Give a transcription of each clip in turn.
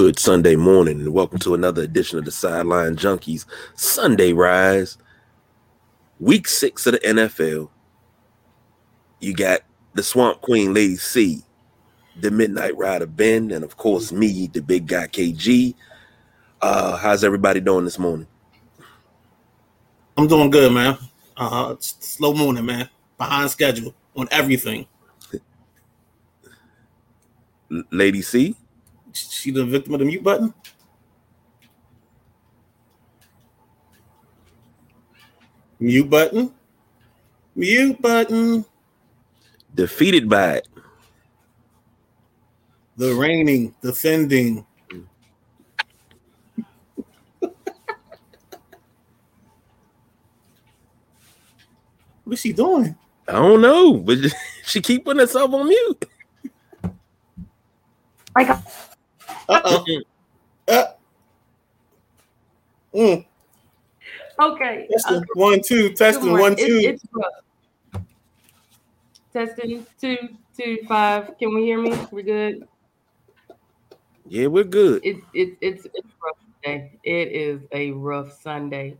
Good Sunday morning, and welcome to another edition of the Sideline Junkies Sunday Rise. Week six of the NFL. You got the Swamp Queen Lady C, the Midnight Rider Ben, and of course me, the big guy KG. Uh, how's everybody doing this morning? I'm doing good, man. Uh, slow morning, man. Behind schedule on everything. Lady C, she the victim of the mute button? Mute button. Mute button. Defeated by it. The reigning, defending. what is she doing? I don't know, but she keep putting herself on mute. I got uh-oh. uh mm. Okay. Testing uh, one, two, testing one, two. It, it's. Testing two, two, five. Can we hear me? We're good. Yeah, we're good. It, it, it's it's rough day. It is a rough Sunday.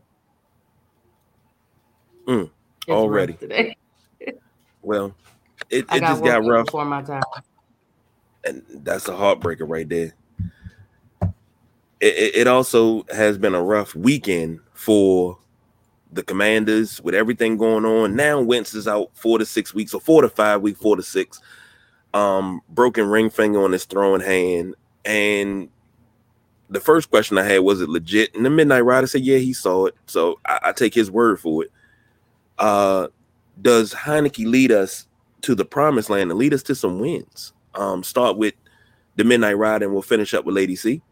Mm, already today. well, it, it just got rough before my time, and that's a heartbreaker right there it, it also has been a rough weekend for the commanders with everything going on. Now Wentz is out four to six weeks, or four to five weeks, four to six. Um, broken ring finger on his throwing hand. And the first question I had was it legit? And the Midnight Rider said, Yeah, he saw it. So I, I take his word for it. Uh, does Heinicke lead us to the promised land and lead us to some wins? Um, start with the Midnight Rider and we'll finish up with Lady C.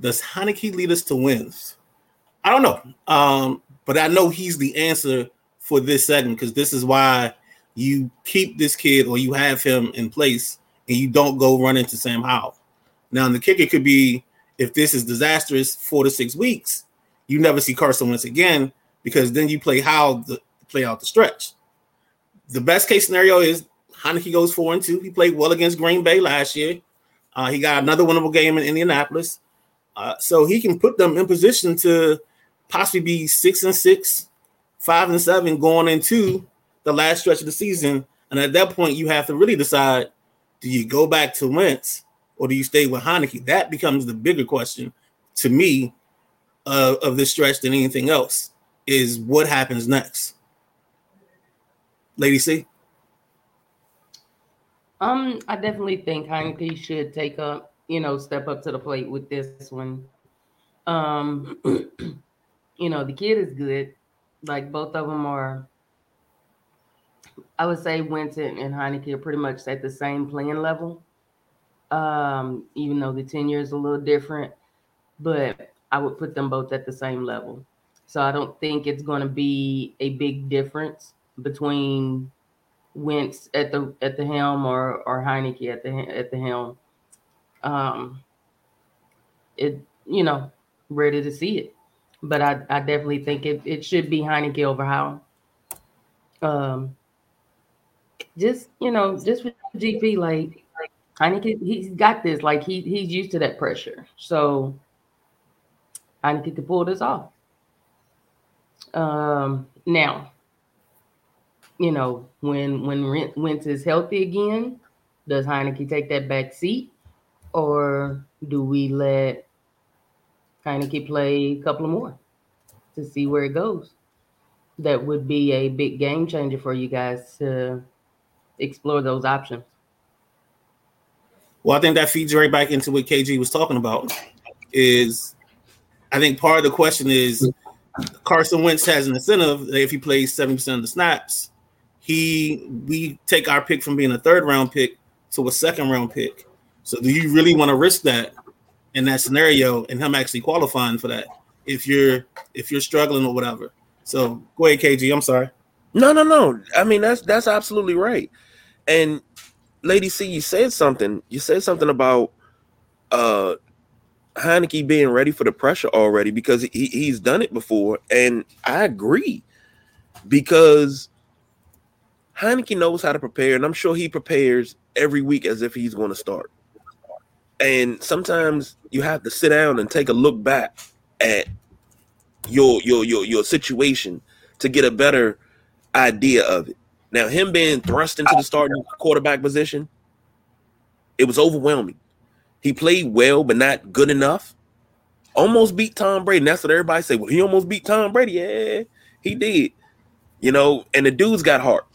Does Heinicke lead us to wins? I don't know. Um, but I know he's the answer for this segment because this is why you keep this kid or you have him in place and you don't go run into Sam Howell. Now, the kicker could be if this is disastrous four to six weeks, you never see Carson Wentz again because then you play how the play out the stretch. The best case scenario is Heinicke goes four and two. He played well against Green Bay last year. Uh, he got another winnable game in Indianapolis. Uh, so he can put them in position to possibly be six and six, five and seven going into the last stretch of the season. And at that point, you have to really decide: do you go back to Wentz or do you stay with Heinicke? That becomes the bigger question to me uh, of this stretch than anything else. Is what happens next, Lady C? Um, I definitely think Heinicke should take up you know, step up to the plate with this one. Um, you know, the kid is good. Like both of them are. I would say Winston and Heinicke are pretty much at the same playing level. Um, even though the tenure is a little different, but I would put them both at the same level. So I don't think it's going to be a big difference between Wentz at the at the helm or or Heinicke at the at the helm um, it you know ready to see it. But I, I definitely think it, it should be Heinicke over Howell. Um, just you know, just with GP, like Heinicke, he's got this. Like he he's used to that pressure, so Heinicke to pull this off. Um, now, you know, when when Wentz is healthy again, does Heinicke take that back seat? Or do we let Heinicke play a couple more to see where it goes? That would be a big game changer for you guys to explore those options. Well, I think that feeds right back into what KG was talking about. Is I think part of the question is Carson Wentz has an incentive that if he plays 70% of the snaps, he we take our pick from being a third round pick to a second round pick. So do you really want to risk that in that scenario and him actually qualifying for that if you're if you're struggling or whatever? So go ahead, KG. I'm sorry. No, no, no. I mean that's that's absolutely right. And Lady C, you said something. You said something about uh Heinicke being ready for the pressure already because he, he's done it before, and I agree because Heinicke knows how to prepare, and I'm sure he prepares every week as if he's going to start. And sometimes you have to sit down and take a look back at your your your your situation to get a better idea of it. Now, him being thrust into the starting quarterback position, it was overwhelming. He played well, but not good enough. Almost beat Tom Brady. And that's what everybody say. Well, he almost beat Tom Brady. Yeah, he did. You know, and the dude's got heart.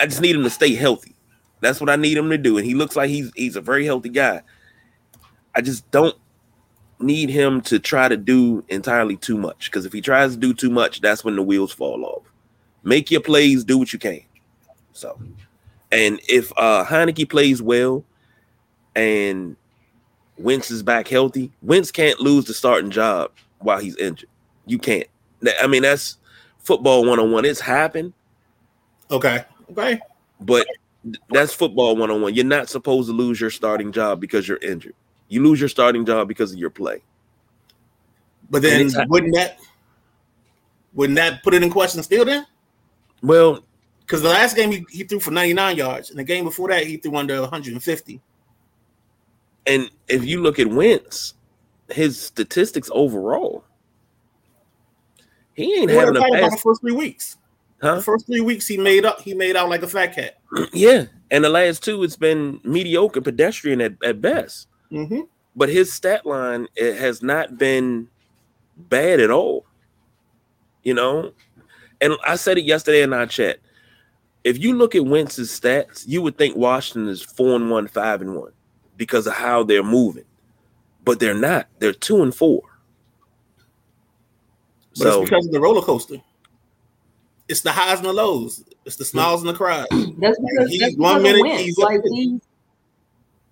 I just need him to stay healthy. That's what I need him to do. And he looks like he's he's a very healthy guy. I just don't need him to try to do entirely too much because if he tries to do too much, that's when the wheels fall off. Make your plays, do what you can. So, and if uh Heinicke plays well and Wentz is back healthy, Wentz can't lose the starting job while he's injured. You can't. I mean, that's football one on one. It's happened. Okay. Okay. But that's football one on one. You're not supposed to lose your starting job because you're injured. You lose your starting job because of your play. But then wouldn't that wouldn't that put it in question still then? Well, because the last game he, he threw for 99 yards, and the game before that he threw under 150. And if you look at Wentz, his statistics overall, he ain't having a bad the first three weeks. Huh? The first three weeks he made up, he made out like a fat cat. Yeah, and the last two it's been mediocre, pedestrian at, at best. Mm-hmm. But his stat line it has not been bad at all. You know, and I said it yesterday in our chat. If you look at Wentz's stats, you would think Washington is four and one, five and one, because of how they're moving, but they're not. They're two and four. But so, it's because of the roller coaster. It's the highs and the lows. It's the smiles and the cries. That's because, he's, that's one minute he's like he's,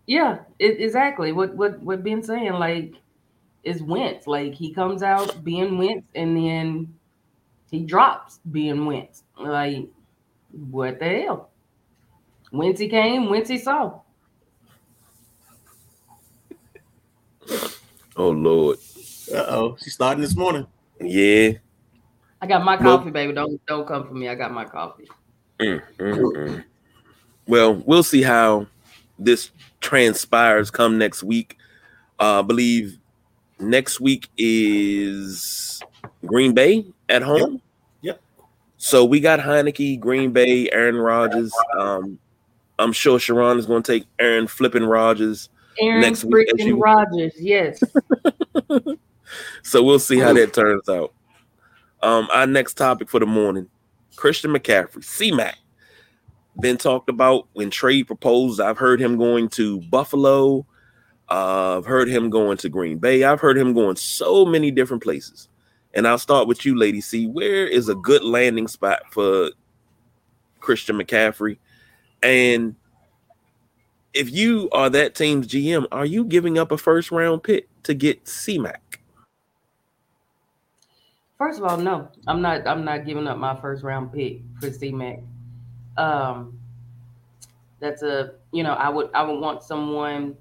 yeah, it, exactly. What what what Ben saying like is Wentz. Like he comes out being Wentz, and then he drops being Wentz. Like what the hell? Wentz he came, Wentz he saw. Oh Lord. Uh oh, she's starting this morning. Yeah. I got my coffee, well, baby. Don't don't come for me. I got my coffee. Mm, mm, mm. Well, we'll see how this transpires come next week. Uh, I believe next week is Green Bay at home. Yep. yep. So we got Heinicke, Green Bay, Aaron Rodgers. Um, I'm sure Sharon is going to take Aaron flipping Rodgers Aaron next week. Aaron Rodgers, yes. so we'll see how that turns out. Um, our next topic for the morning: Christian McCaffrey, CMAC. Been talked about when trade proposed. I've heard him going to Buffalo. Uh, I've heard him going to Green Bay. I've heard him going so many different places. And I'll start with you, Lady C. Where is a good landing spot for Christian McCaffrey? And if you are that team's GM, are you giving up a first round pick to get CMAC? First of all, no, I'm not. I'm not giving up my first round pick for CMAC. Um, that's a you know I would I would want someone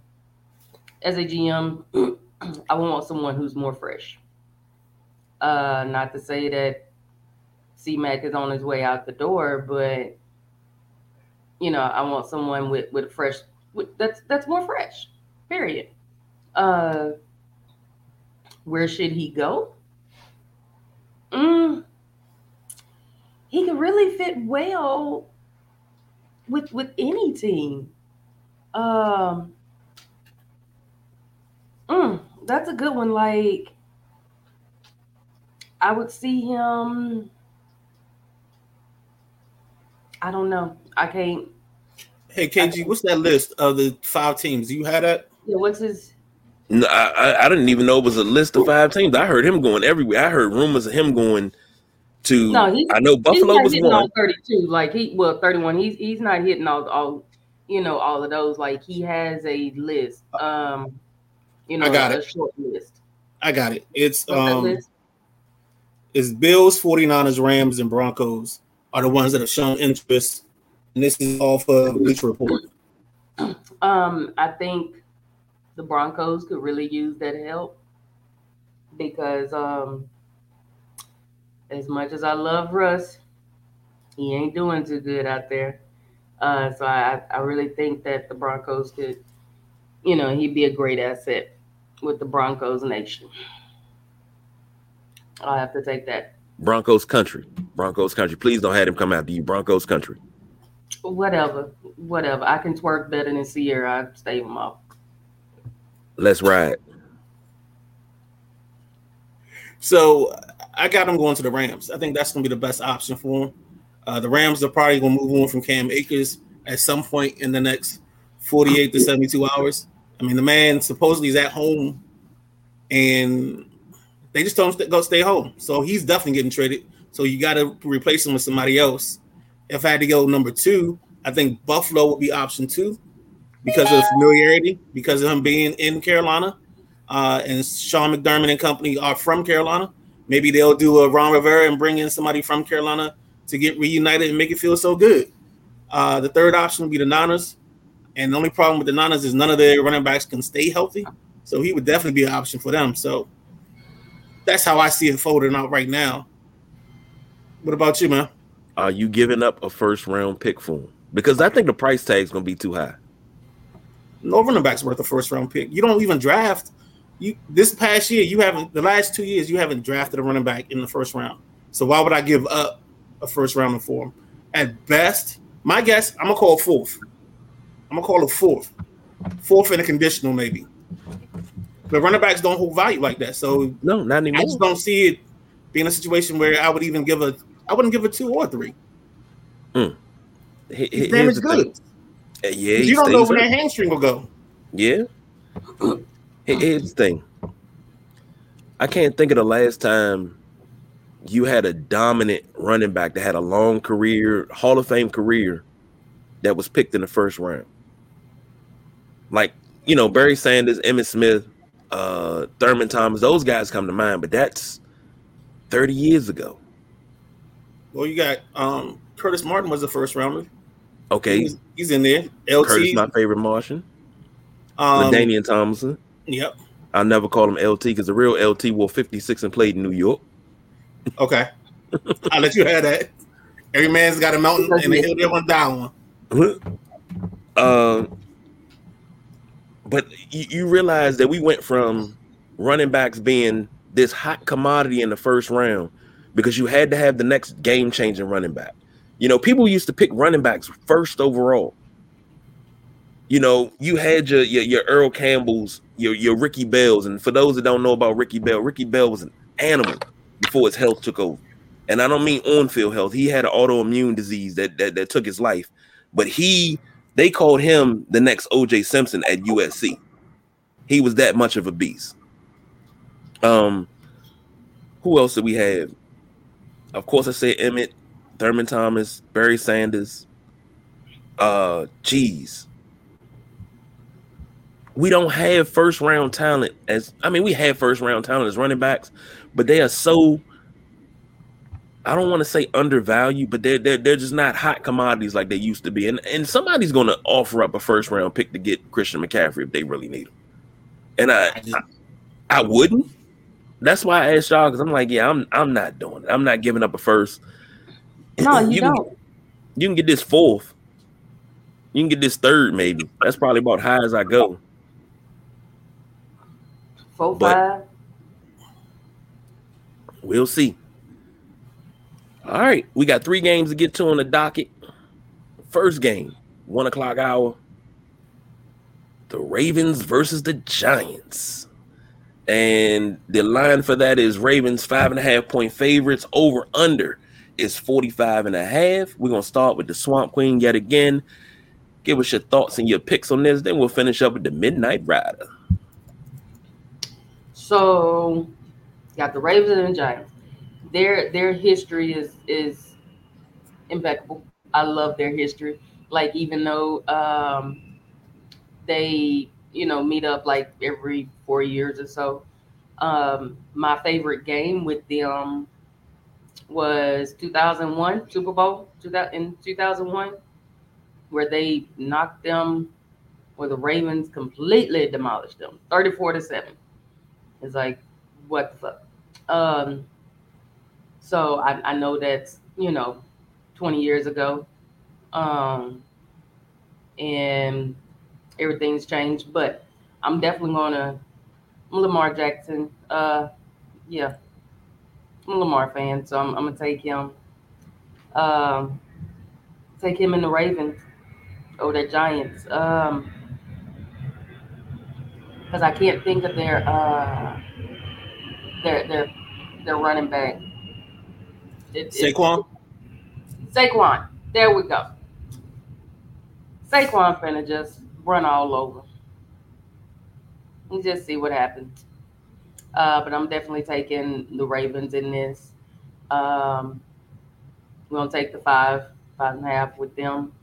as a GM. I would want someone who's more fresh. Uh, not to say that CMAC is on his way out the door, but you know I want someone with with fresh with, that's that's more fresh. Period. Uh, where should he go? Mm, he could really fit well with with any team. Um, mm, that's a good one. Like, I would see him. I don't know. I can't. Hey KG, what's that list of the five teams? You had that? Yeah. What's his? No, I, I didn't even know it was a list of five teams. I heard him going everywhere. I heard rumors of him going to. No, he's, I know Buffalo was one. All Thirty-two, like he well, thirty-one. He's he's not hitting all all, you know, all of those. Like he has a list. Um, you know, I got a it. short list. I got it. It's What's um, it's Bills, 49ers, Rams, and Broncos are the ones that have shown interest, and this is all for Bleacher Report. Um, I think the Broncos could really use that help because um, as much as I love Russ, he ain't doing too good out there. Uh, so I, I really think that the Broncos could you know, he'd be a great asset with the Broncos nation. I'll have to take that. Broncos country. Broncos country. Please don't have him come after you. Broncos country. Whatever, whatever. I can twerk better than Ciara. I stave him off. Let's ride. So I got him going to the Rams. I think that's going to be the best option for him. Uh, the Rams are probably going to move on from Cam Akers at some point in the next 48 to 72 hours. I mean, the man supposedly is at home and they just told him to go stay home. So he's definitely getting traded. So you got to replace him with somebody else. If I had to go number two, I think Buffalo would be option two because of familiarity, because of him being in Carolina. Uh, and Sean McDermott and company are from Carolina. Maybe they'll do a Ron Rivera and bring in somebody from Carolina to get reunited and make it feel so good. Uh, the third option would be the Niners. And the only problem with the Niners is none of their running backs can stay healthy. So he would definitely be an option for them. So that's how I see it folding out right now. What about you, man? Are you giving up a first round pick for him? Because I think the price tag is going to be too high. No running back's worth a first round pick. You don't even draft. You this past year, you haven't the last two years, you haven't drafted a running back in the first round. So why would I give up a first round for him? At best, my guess, I'm gonna call fourth. I'm gonna call a fourth, fourth in a conditional maybe. But running backs don't hold value like that. So no, not anymore. I just don't see it being a situation where I would even give a I wouldn't give a two or three. Mm. His damage good. Uh, yeah, you don't know when that hamstring will go. Yeah. Here's the thing. I can't think of the last time you had a dominant running back that had a long career, Hall of Fame career, that was picked in the first round. Like, you know, Barry Sanders, Emmitt Smith, uh, Thurman Thomas, those guys come to mind, but that's 30 years ago. Well, you got um, Curtis Martin was the first rounder. Okay. He's, he's in there. LT. Curtis, my favorite Martian. Um, Danian Thompson. Yep. I'll never call him LT because the real LT wore 56 and played in New York. Okay. I'll let you have that. Every man's got a mountain and a hill, they want down one. Uh, but you, you realize that we went from running backs being this hot commodity in the first round because you had to have the next game changing running back. You know, people used to pick running backs first overall. You know, you had your your, your Earl Campbell's, your your Ricky Bells, and for those that don't know about Ricky Bell, Ricky Bell was an animal before his health took over. And I don't mean on-field health. He had an autoimmune disease that, that that took his life, but he they called him the next OJ Simpson at USC. He was that much of a beast. Um, who else did we have? Of course, I say Emmitt, Thurman Thomas, Barry Sanders. Uh, geez, we don't have first round talent as I mean, we have first round talent as running backs, but they are so I don't want to say undervalued, but they're, they're they're just not hot commodities like they used to be. And and somebody's going to offer up a first round pick to get Christian McCaffrey if they really need him. And I I, I wouldn't. That's why I asked y'all because I'm like, yeah, I'm I'm not doing it. I'm not giving up a first. No, you, you don't. Can, you can get this fourth. You can get this third, maybe. That's probably about high as I go. Four but five. We'll see. All right, we got three games to get to on the docket. First game, one o'clock hour. The Ravens versus the Giants. And the line for that is Ravens five and a half point favorites. Over under is 45 and a half. We're gonna start with the Swamp Queen yet again. Give us your thoughts and your picks on this. Then we'll finish up with the Midnight Rider. So got the Ravens and the Giants their their history is is impeccable. I love their history. Like even though um, they you know meet up like every four years or so, um, my favorite game with them was 2001 Super Bowl in 2001, where they knocked them, where the Ravens completely demolished them, 34 to seven. It's like what the fuck. Um, so I, I know that's, you know, 20 years ago. Um, and everything's changed. But I'm definitely gonna Lamar Jackson. Uh, yeah, I'm a Lamar fan, so I'm, I'm gonna take him. Um, take him in the Ravens or the Giants. Um, because I can't think of their uh their their their running back. It, Saquon. Saquon. There we go. Saquon finna just run all over. And just see what happens. Uh, but I'm definitely taking the Ravens in this. Um, we're gonna take the five, five and a half with them.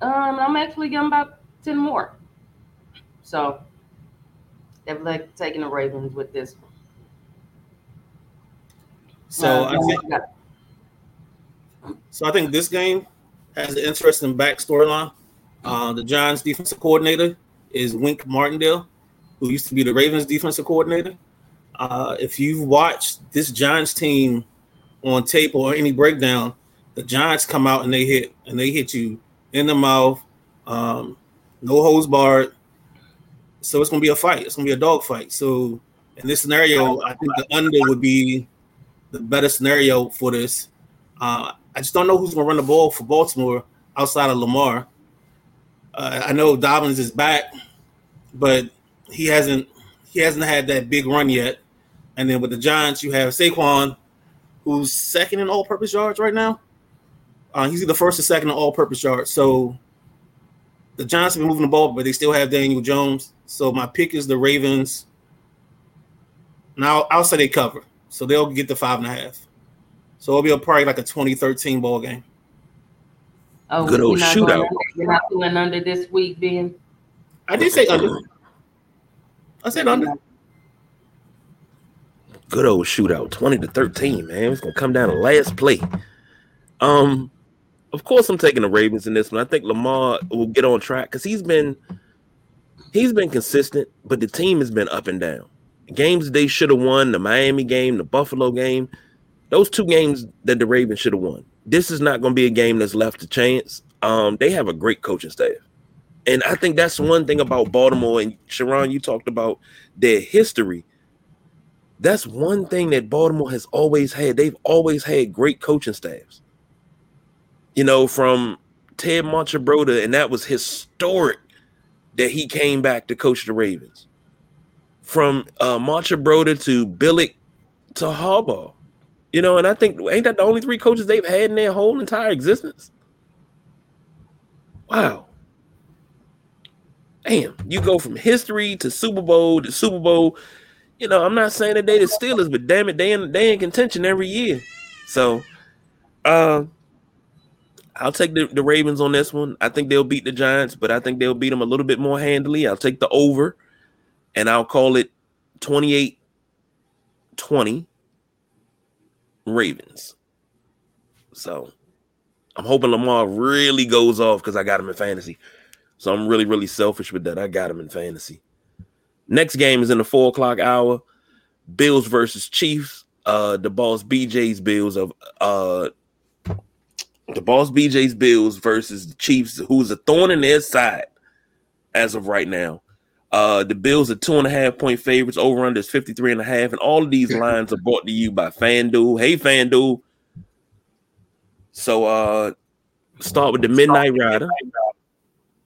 Um, I'm actually getting about ten more. So definitely taking the Ravens with this one. So uh, I think. So I think this game has an interesting back storyline. Uh, the Giants defensive coordinator is Wink Martindale, who used to be the Ravens defensive coordinator. Uh, if you've watched this Giants team on tape or any breakdown, the Giants come out and they hit and they hit you in the mouth, um, no hose barred. So it's gonna be a fight. It's gonna be a dog fight. So in this scenario, I think the under would be the better scenario for this. Uh, I just don't know who's gonna run the ball for Baltimore outside of Lamar. Uh, I know Dobbins is back, but he hasn't he hasn't had that big run yet. And then with the Giants, you have Saquon, who's second in all-purpose yards right now. Uh, he's either first or second in all-purpose yards. So the Giants have been moving the ball, but they still have Daniel Jones. So my pick is the Ravens. Now I'll say they cover, so they'll get the five and a half. So it'll be a, probably like a 2013 ball game. Oh, good old shootout. You're not feeling under this week, Ben. I did say under. I said under. Good old shootout, 20 to 13, man. It's gonna come down to last play. Um, of course, I'm taking the Ravens in this one. I think Lamar will get on track because he's been he's been consistent, but the team has been up and down. Games they should have won, the Miami game, the Buffalo game, those two games that the Ravens should have won. This is not going to be a game that's left to chance. Um, they have a great coaching staff. And I think that's one thing about Baltimore. And Sharon, you talked about their history. That's one thing that Baltimore has always had. They've always had great coaching staffs you know, from Ted Marchibroda, and that was historic that he came back to coach the Ravens. From uh, to Billick to Harbaugh, you know, and I think ain't that the only three coaches they've had in their whole entire existence? Wow. Damn, you go from history to Super Bowl to Super Bowl. You know, I'm not saying that they the Steelers, but damn it, they in they in contention every year. So, uh, I'll take the, the Ravens on this one. I think they'll beat the Giants, but I think they'll beat them a little bit more handily. I'll take the over and I'll call it 28 20 Ravens. So I'm hoping Lamar really goes off because I got him in fantasy. So I'm really, really selfish with that. I got him in fantasy. Next game is in the four o'clock hour. Bills versus Chiefs. Uh, the boss BJ's Bills of uh the boss BJ's Bills versus the Chiefs, who's a thorn in their side as of right now. Uh, the Bills are two and a half point favorites. Over under is 53 and a half. And all of these lines are brought to you by FanDuel. Hey, FanDuel. So uh start with the Midnight Rider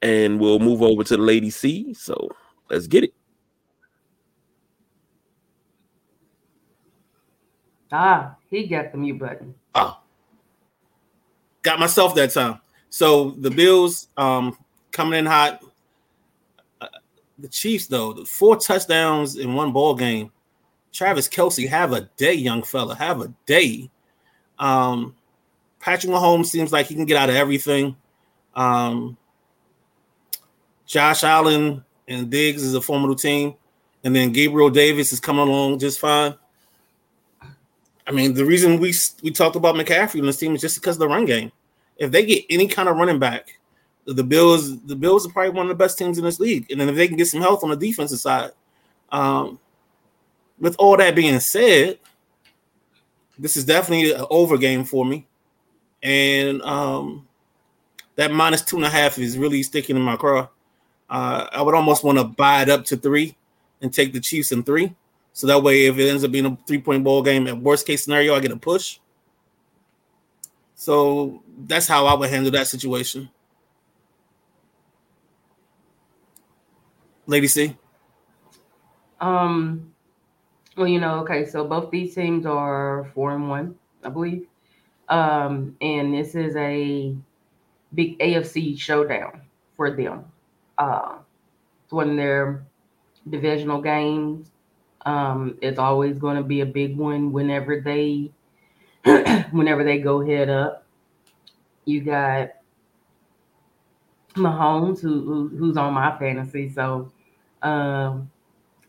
and we'll move over to the Lady C. So let's get it. Ah, he got the mute button. Oh. Got myself that time. So the Bills um, coming in hot. Uh, the Chiefs, though, the four touchdowns in one ball game. Travis Kelce, have a day, young fella. Have a day. Um, Patrick Mahomes seems like he can get out of everything. Um, Josh Allen and Diggs is a formidable team. And then Gabriel Davis is coming along just fine. I mean, the reason we we talked about McCaffrey on this team is just because of the run game. If they get any kind of running back, the Bills the Bills are probably one of the best teams in this league. And then if they can get some health on the defensive side, um, with all that being said, this is definitely an over game for me, and um, that minus two and a half is really sticking in my craw. Uh, I would almost want to buy it up to three and take the Chiefs in three. So that way, if it ends up being a three point ball game, at worst case scenario, I get a push. So that's how I would handle that situation. Lady C. Um, well, you know, okay, so both these teams are four and one, I believe. Um, and this is a big AFC showdown for them. Uh, one of their divisional games. Um, it's always going to be a big one whenever they whenever they go head up. You got Mahomes, who, who who's on my fantasy, so um,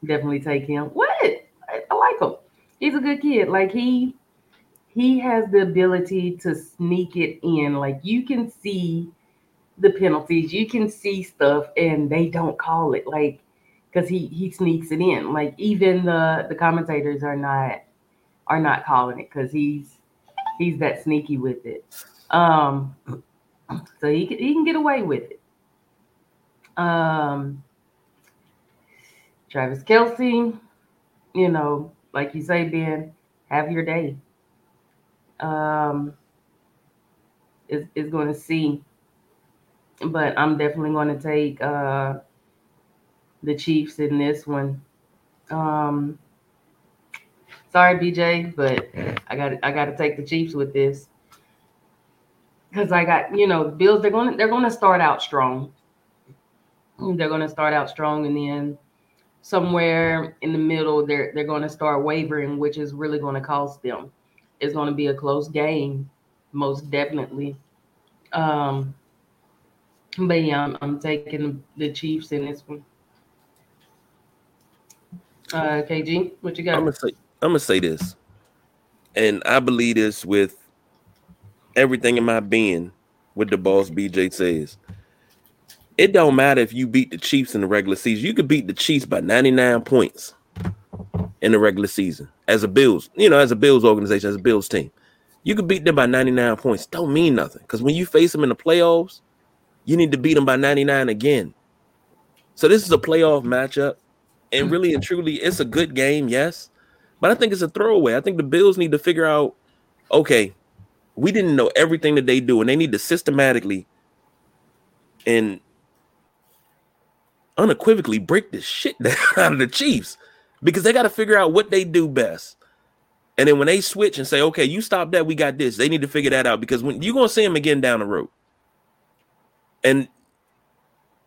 definitely take him. What I, I like him. He's a good kid. Like he he has the ability to sneak it in. Like you can see the penalties, you can see stuff, and they don't call it. Like because he he sneaks it in. Like even the the commentators are not are not calling it because he's he's that sneaky with it. Um, so he can, he can get away with it. Um, Travis Kelce, you know, like you say, Ben, have your day. Um, is is going to see, but I'm definitely going to take uh the Chiefs in this one. Um, sorry, BJ, but I got I got to take the Chiefs with this because I got you know the Bills. They're going they're going to start out strong. They're going to start out strong, and then somewhere in the middle, they're they're going to start wavering, which is really going to cost them. It's going to be a close game, most definitely. Um, but yeah, I'm, I'm taking the Chiefs in this one. Uh, KG, what you got? I'm gonna say I'm gonna say this, and I believe this with everything in my being. What the boss BJ says, it don't matter if you beat the Chiefs in the regular season. You could beat the Chiefs by 99 points in the regular season as a Bills, you know, as a Bills organization, as a Bills team. You could beat them by 99 points. Don't mean nothing because when you face them in the playoffs, you need to beat them by 99 again. So this is a playoff matchup and really and truly, it's a good game, yes, but I think it's a throwaway. I think the Bills need to figure out, okay, we didn't know everything that they do, and they need to systematically and unequivocally break the shit down out of the Chiefs because they got to figure out what they do best. And then when they switch and say, okay, you stop that, we got this, they need to figure that out because when you're gonna see them again down the road. And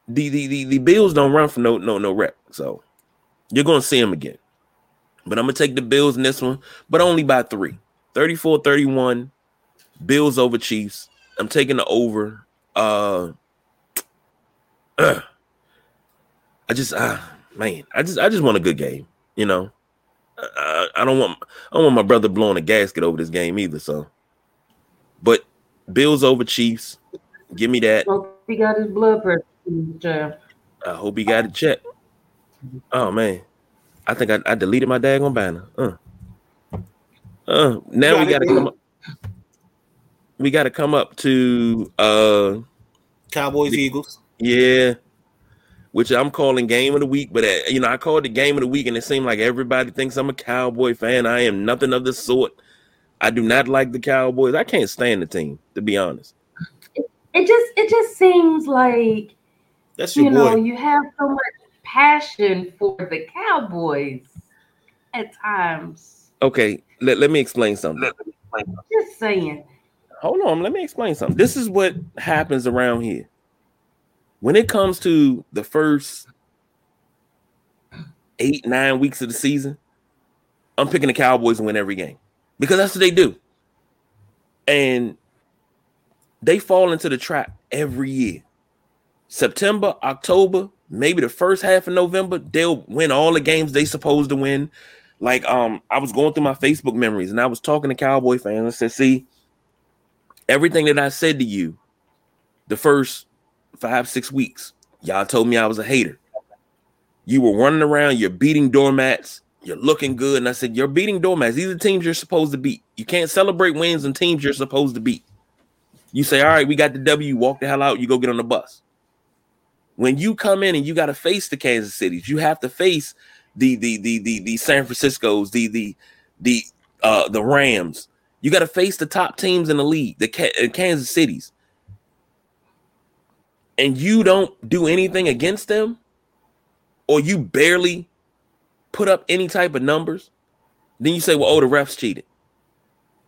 the the the, the Bills don't run for no no no rep. So you're to see them again. But I'm to take the Bills in this one, but only by three 34 31. Bills over Chiefs. I'm taking the over. Uh, uh I just, uh, man, I just, I just want a good game. You know, I, I don't want, I don't want my brother blowing a gasket over this game either. So, but Bills over Chiefs. Give me that. Hope he got his blood pressure. I hope he got it checked. Oh man, I think I, I deleted my daggone banner. Uh, uh. Now got we got to come up. We got to come up to uh, Cowboys the, Eagles. Yeah, which I'm calling game of the week, but uh, you know I called the game of the week, and it seemed like everybody thinks I'm a Cowboy fan. I am nothing of the sort. I do not like the Cowboys. I can't stand the team, to be honest. It, it just it just seems like that's your you boy. know you have so much passion for the Cowboys at times. Okay, let, let me explain something. Just saying. Hold on, let me explain something. This is what happens around here. When it comes to the first eight, nine weeks of the season, I'm picking the Cowboys to win every game because that's what they do. And they fall into the trap every year. September, October, maybe the first half of November, they'll win all the games they supposed to win. Like um, I was going through my Facebook memories and I was talking to Cowboy fans and I said, see, everything that I said to you the first five, six weeks, y'all told me I was a hater. You were running around, you're beating doormats, you're looking good. And I said, You're beating doormats. These are teams you're supposed to beat. You can't celebrate wins and teams you're supposed to beat. You say, All right, we got the W, walk the hell out, you go get on the bus. When you come in and you got to face the Kansas Cities, you have to face the the the the, the San Francisco's, the the the uh the Rams. You got to face the top teams in the league, the uh, Kansas Cities. And you don't do anything against them or you barely put up any type of numbers, then you say, "Well, oh, the refs cheated."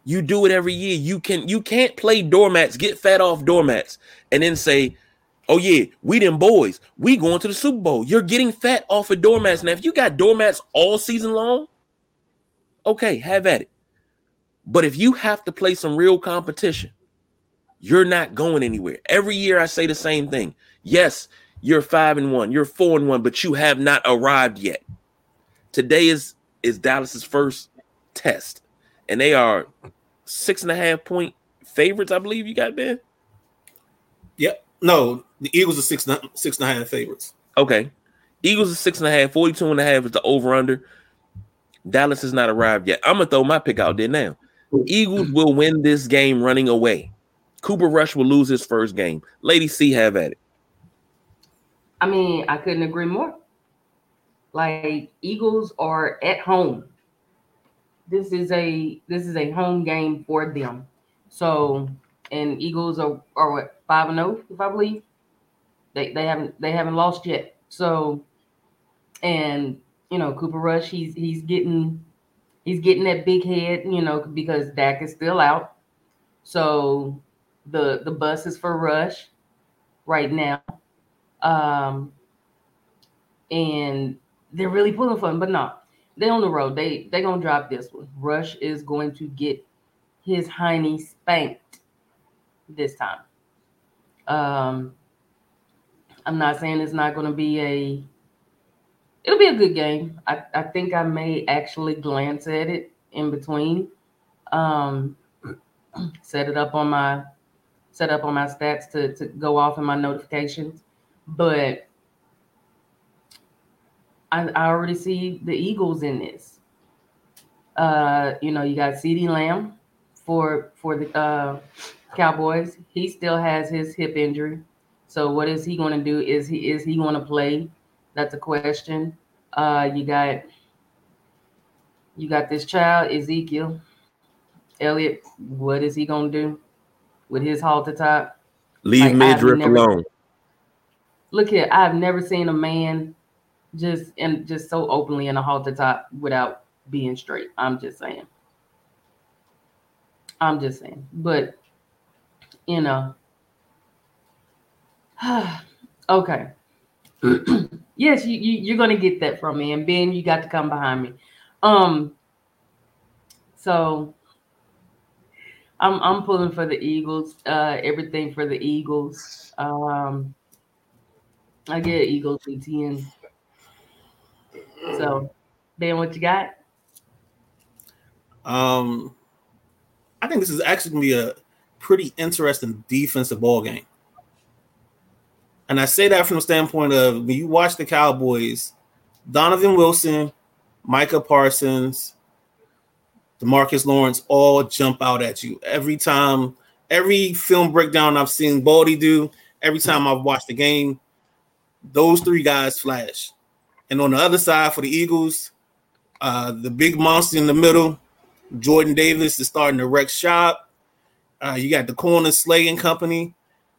You do it every year. You can you can't play doormats, get fat off doormats, and then say, "Oh yeah, we them boys, we going to the Super Bowl." You're getting fat off of doormats now. If you got doormats all season long, okay, have at it. But if you have to play some real competition, you're not going anywhere. Every year I say the same thing. Yes, you're five and one, you're four and one, but you have not arrived yet. Today is is Dallas's first test, and they are six and a half point favorites, I believe you got Ben. Yep. No, the Eagles are six six and a half favorites. Okay. Eagles are six and a half, 42 and a half is the over under. Dallas has not arrived yet. I'm gonna throw my pick out there now. Eagles will win this game running away. Cooper Rush will lose his first game. Lady C, have at it. I mean, I couldn't agree more. Like Eagles are at home. This is a this is a home game for them. So and Eagles are are what five and zero, oh, if I believe. They they haven't they haven't lost yet. So and you know Cooper Rush, he's he's getting he's getting that big head, you know, because Dak is still out. So the the bus is for Rush right now. Um and they're really pulling for him, but no, they on the road. They they gonna drop this one. Rush is going to get his hiney spanked this time. Um, I'm not saying it's not gonna be a. It'll be a good game. I, I think I may actually glance at it in between. Um, set it up on my set up on my stats to, to go off in my notifications. But I, I already see the Eagles in this. Uh, you know, you got CeeDee Lamb for for the uh, Cowboys. He still has his hip injury. So what is he going to do? Is he is he going to play? That's a question. Uh, you got you got this child Ezekiel Elliott. What is he going to do with his halter top? Leave like, midriff alone. Look here, I've never seen a man just and just so openly in a halter top without being straight. I'm just saying. I'm just saying. But you know. okay. yes, you, you you're gonna get that from me. And Ben, you got to come behind me. Um so I'm I'm pulling for the Eagles, uh everything for the Eagles. Um I get Eagles 10. So, Ben, what you got? Um, I think this is actually gonna be a pretty interesting defensive ball game. And I say that from the standpoint of when you watch the Cowboys, Donovan Wilson, Micah Parsons, Demarcus Lawrence all jump out at you every time. Every film breakdown I've seen Baldy do, every time I've watched the game, those three guys flash. And on the other side for the Eagles, uh, the big monster in the middle, Jordan Davis is starting to wreck shop. Uh, you got the corner Slay and company,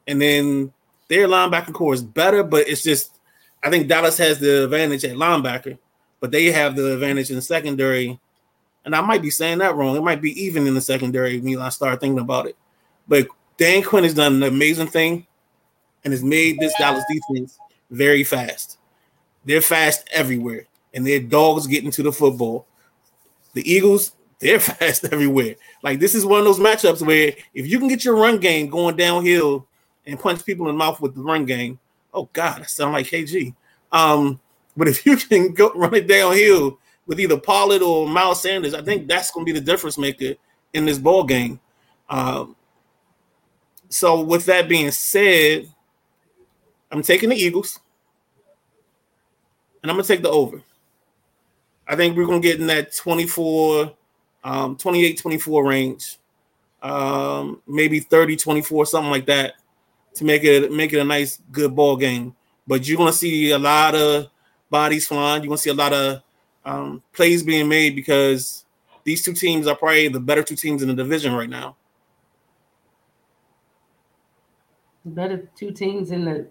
and then their linebacker corps is better, but it's just I think Dallas has the advantage at linebacker, but they have the advantage in the secondary. And I might be saying that wrong. It might be even in the secondary when I start thinking about it. But Dan Quinn has done an amazing thing and has made this Dallas defense very fast. They're fast everywhere, and their dogs getting to the football. The Eagles, they're fast everywhere. Like this is one of those matchups where if you can get your run game going downhill and punch people in the mouth with the run game, oh God, I sound like KG. Um, but if you can go run it downhill with either Pollard or Miles Sanders, I think that's going to be the difference maker in this ball game. Um, so with that being said, I'm taking the Eagles and I'm gonna take the over. I think we're gonna get in that 24, um, 28, 24 range, um, maybe 30, 24, something like that, to make it make it a nice, good ball game. but you're gonna see a lot of bodies flying. You're gonna see a lot of um, plays being made because these two teams are probably the better two teams in the division right now. Better two teams in the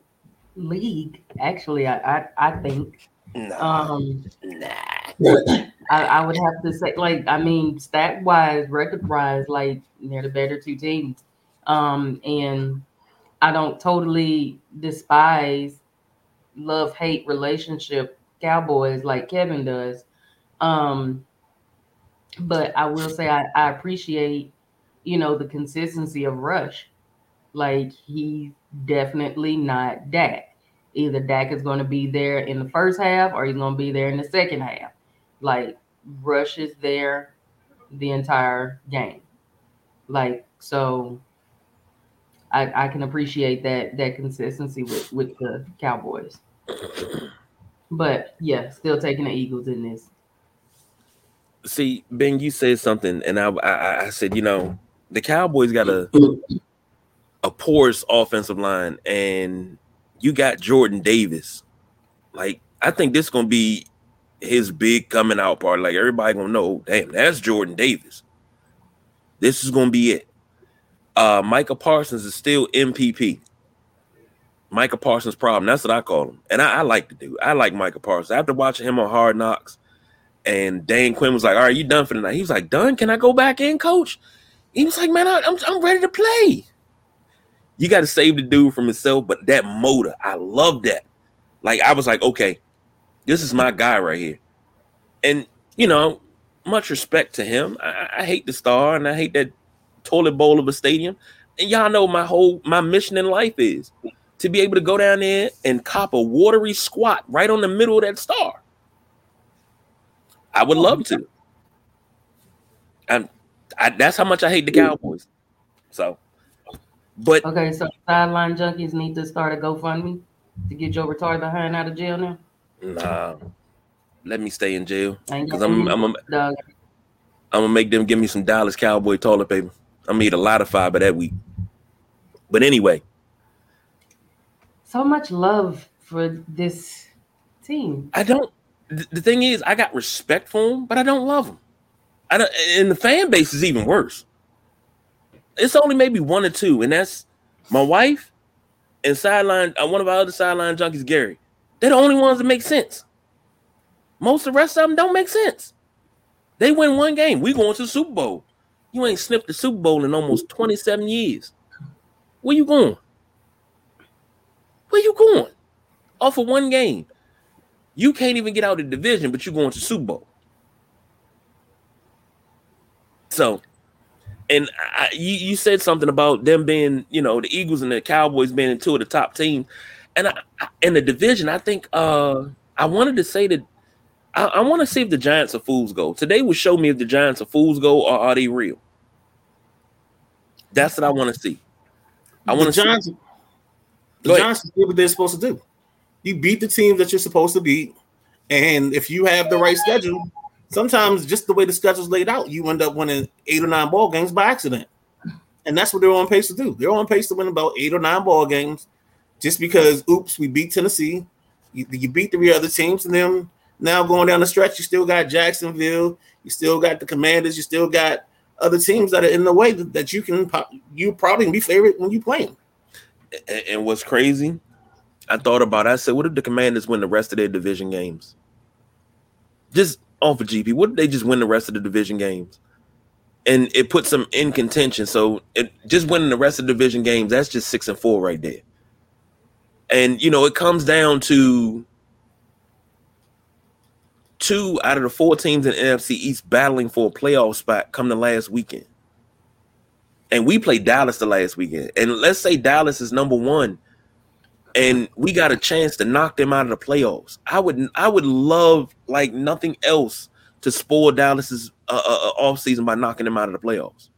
league, actually, I I, I think. Nah, Um, nah. I, I would have to say, like, I mean, stat wise, record wise, like they're the better two teams. Um, and I don't totally despise love hate relationship Cowboys like Kevin does. Um, but I will say I, I appreciate, you know, the consistency of Rush. Like he's definitely not Dak. Either Dak is going to be there in the first half or he's going to be there in the second half. Like Rush is there the entire game. Like so I, I can appreciate that that consistency with, with the Cowboys. But yeah, still taking the Eagles in this. See, Ben, you said something, and I, I, I said, you know, the Cowboys got a a porous offensive line, and you got Jordan Davis. Like, I think this is gonna be his big coming out party. Like, everybody gonna know, damn, that's Jordan Davis. This is gonna be it. Uh, Micah Parsons is still MPP. Micah Parsons problem. That's what I call him, and I, I like to do. I like Micah Parsons. After watching him on Hard Knocks, and Dan Quinn was like, "All right, you done for the night?" He was like, "Done? Can I go back in, Coach?" He was like, "Man, I, I'm I'm ready to play." You got to save the dude from himself, but that motor, I love that. Like I was like, okay, this is my guy right here, and you know, much respect to him. I, I hate the star, and I hate that toilet bowl of a stadium. And y'all know my whole my mission in life is to be able to go down there and cop a watery squat right on the middle of that star. I would love to. And I, that's how much I hate the Cowboys. So, but Okay, so sideline junkies need to start a GoFundMe to get your retarded behind out of jail now. nah, let me stay in jail because I'm I'm gonna. I'm gonna make them give me some Dallas Cowboy toilet paper. I'm gonna eat a lot of fiber that week. But anyway, So much love for this team. I don't. th- The thing is, I got respect for them, but I don't love them. I don't, and the fan base is even worse. It's only maybe one or two, and that's my wife and sideline. Uh, one of our other sideline junkies, Gary. They're the only ones that make sense. Most of the rest of them don't make sense. They win one game. We going to the Super Bowl. You ain't sniffed the Super Bowl in almost 27 years. Where you going? Where you going? Off of one game. You can't even get out of the division, but you're going to Super Bowl. So, and I, you, you said something about them being, you know, the Eagles and the Cowboys being two of the top teams, and I, in the division, I think uh I wanted to say that I, I want to see if the Giants are fools go. Today will show me if the Giants are fools go or are they real. That's what I want to see. I want the to see. Giants. The Giants did what they're supposed to do. You beat the teams that you're supposed to beat, and if you have the right schedule, sometimes just the way the schedule's laid out, you end up winning eight or nine ball games by accident. And that's what they're on pace to do. They're on pace to win about eight or nine ball games, just because oops, we beat Tennessee, you, you beat three other teams, and then now going down the stretch, you still got Jacksonville, you still got the Commanders, you still got other teams that are in the way that, that you can you probably be favorite when you play them. And, and what's crazy, I thought about. it. I said, what if the Commanders win the rest of their division games? Just off of GP, what if they just win the rest of the division games? And it puts them in contention. So it, just winning the rest of the division games, that's just six and four right there. And you know, it comes down to two out of the four teams in NFC East battling for a playoff spot come the last weekend. And we played Dallas the last weekend. And let's say Dallas is number one, and we got a chance to knock them out of the playoffs. I would I would love like nothing else to spoil Dallas's uh, uh, uh, offseason by knocking them out of the playoffs.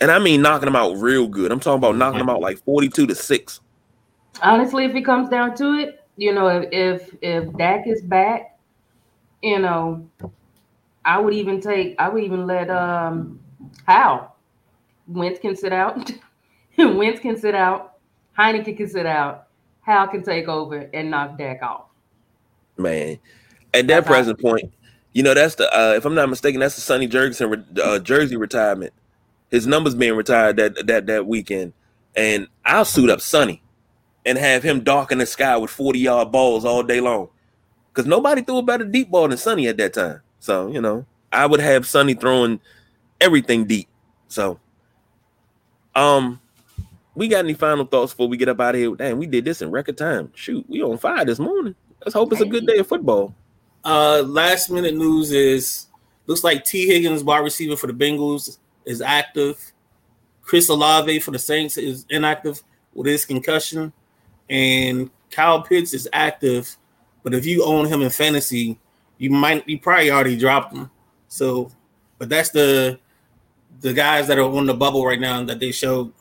And I mean knocking them out real good. I'm talking about knocking them out like 42 to 6. Honestly, if it comes down to it, you know, if if, if Dak is back, you know, I would even take I would even let um How Wentz can sit out. Wentz can sit out. Heinicke can sit out. Hal can take over and knock Dak off. Man, at that present point, you know that's the uh, if I'm not mistaken, that's the Sonny Jurgensen uh, jersey retirement. His numbers being retired that that that weekend, and I'll suit up Sonny and have him dark in the sky with 40 yard balls all day long, because nobody threw a better deep ball than Sonny at that time. So you know, I would have Sonny throwing everything deep. So, um, we got any final thoughts before we get up out of here? Damn, we did this in record time. Shoot, we on fire this morning. Let's hope it's a good day of football. Uh, last minute news is looks like Tee Higgins, wide receiver for the Bengals, is active. Chris Olave for the Saints is inactive with his concussion, and Kyle Pitts is active. But if you own him in fantasy, you might you probably already dropped him. So, but that's the the guys that are on the bubble right now that they showed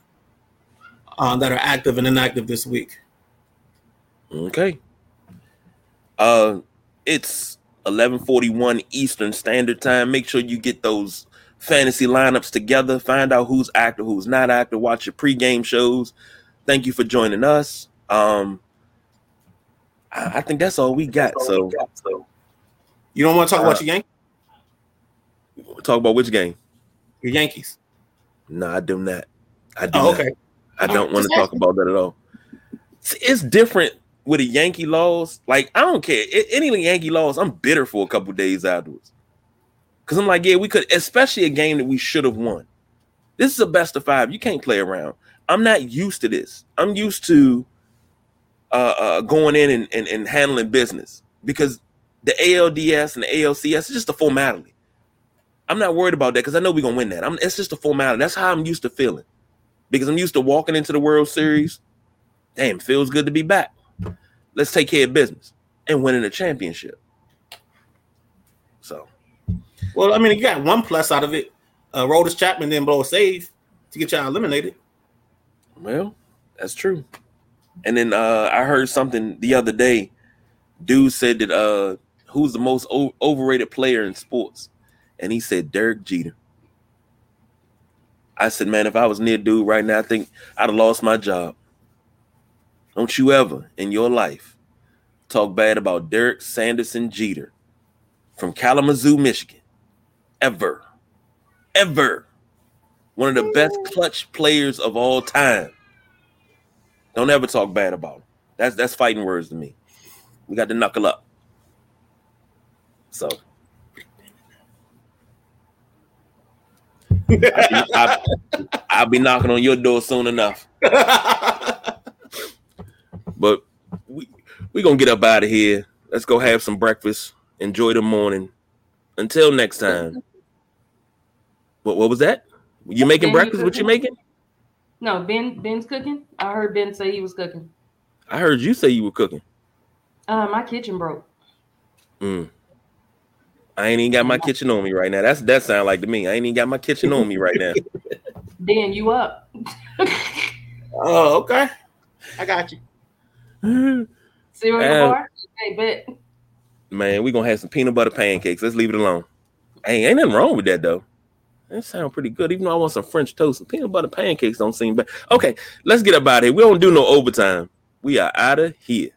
um, that are active and inactive this week. Okay. Uh, it's 11:41 Eastern Standard Time. Make sure you get those fantasy lineups together. Find out who's active, who's not active. Watch your pregame shows. Thank you for joining us. Um, I, I think that's all we got. All so, we got, so, you don't want to talk uh, about your Yankees? Talk about which game? Your Yankees. No, I do not. I do. Oh, okay. Not. I don't want to talk about that at all. It's different with a Yankee loss. Like I don't care any Yankee loss. I'm bitter for a couple days afterwards because I'm like, yeah, we could, especially a game that we should have won. This is a best of five. You can't play around. I'm not used to this. I'm used to uh, uh, going in and, and, and handling business because the ALDS and the ALCS is just a formality. I'm not worried about that because I know we're gonna win that. I'm, it's just a formality. That's how I'm used to feeling because I'm used to walking into the World Series. Damn, feels good to be back. Let's take care of business and winning a championship. So, well, I mean, you got one plus out of it. Uh, Aroldis Chapman didn't blow a save to get y'all eliminated. Well, that's true. And then uh, I heard something the other day. Dude said that uh, who's the most o- overrated player in sports, and he said Derek Jeter. I said, man, if I was near dude right now, I think I'd have lost my job. Don't you ever in your life talk bad about Derek Sanderson Jeter from Kalamazoo, Michigan. Ever. Ever. One of the best clutch players of all time. Don't ever talk bad about him. That's that's fighting words to me. We got to knuckle up. So I'll, be, I'll, be knocking on your door soon enough. but we we gonna get up out of here. Let's go have some breakfast. Enjoy the morning. Until next time. What what was that? You making ben, breakfast? You what you making? No, Ben Ben's cooking. I heard Ben say he was cooking. I heard you say you were cooking. Uh, my kitchen broke. Mm. I ain't even got my kitchen on me right now. That's that sound like to me. I ain't even got my kitchen on me right now. Dan, you up? oh, okay. I got you. Zero uh, bar? Hey, bet. Man, we gonna have some peanut butter pancakes. Let's leave it alone. Hey, ain't nothing wrong with that though. That sounds pretty good. Even though I want some French toast, some peanut butter pancakes don't seem bad. Okay, let's get up out of here. We don't do no overtime. We are out of here.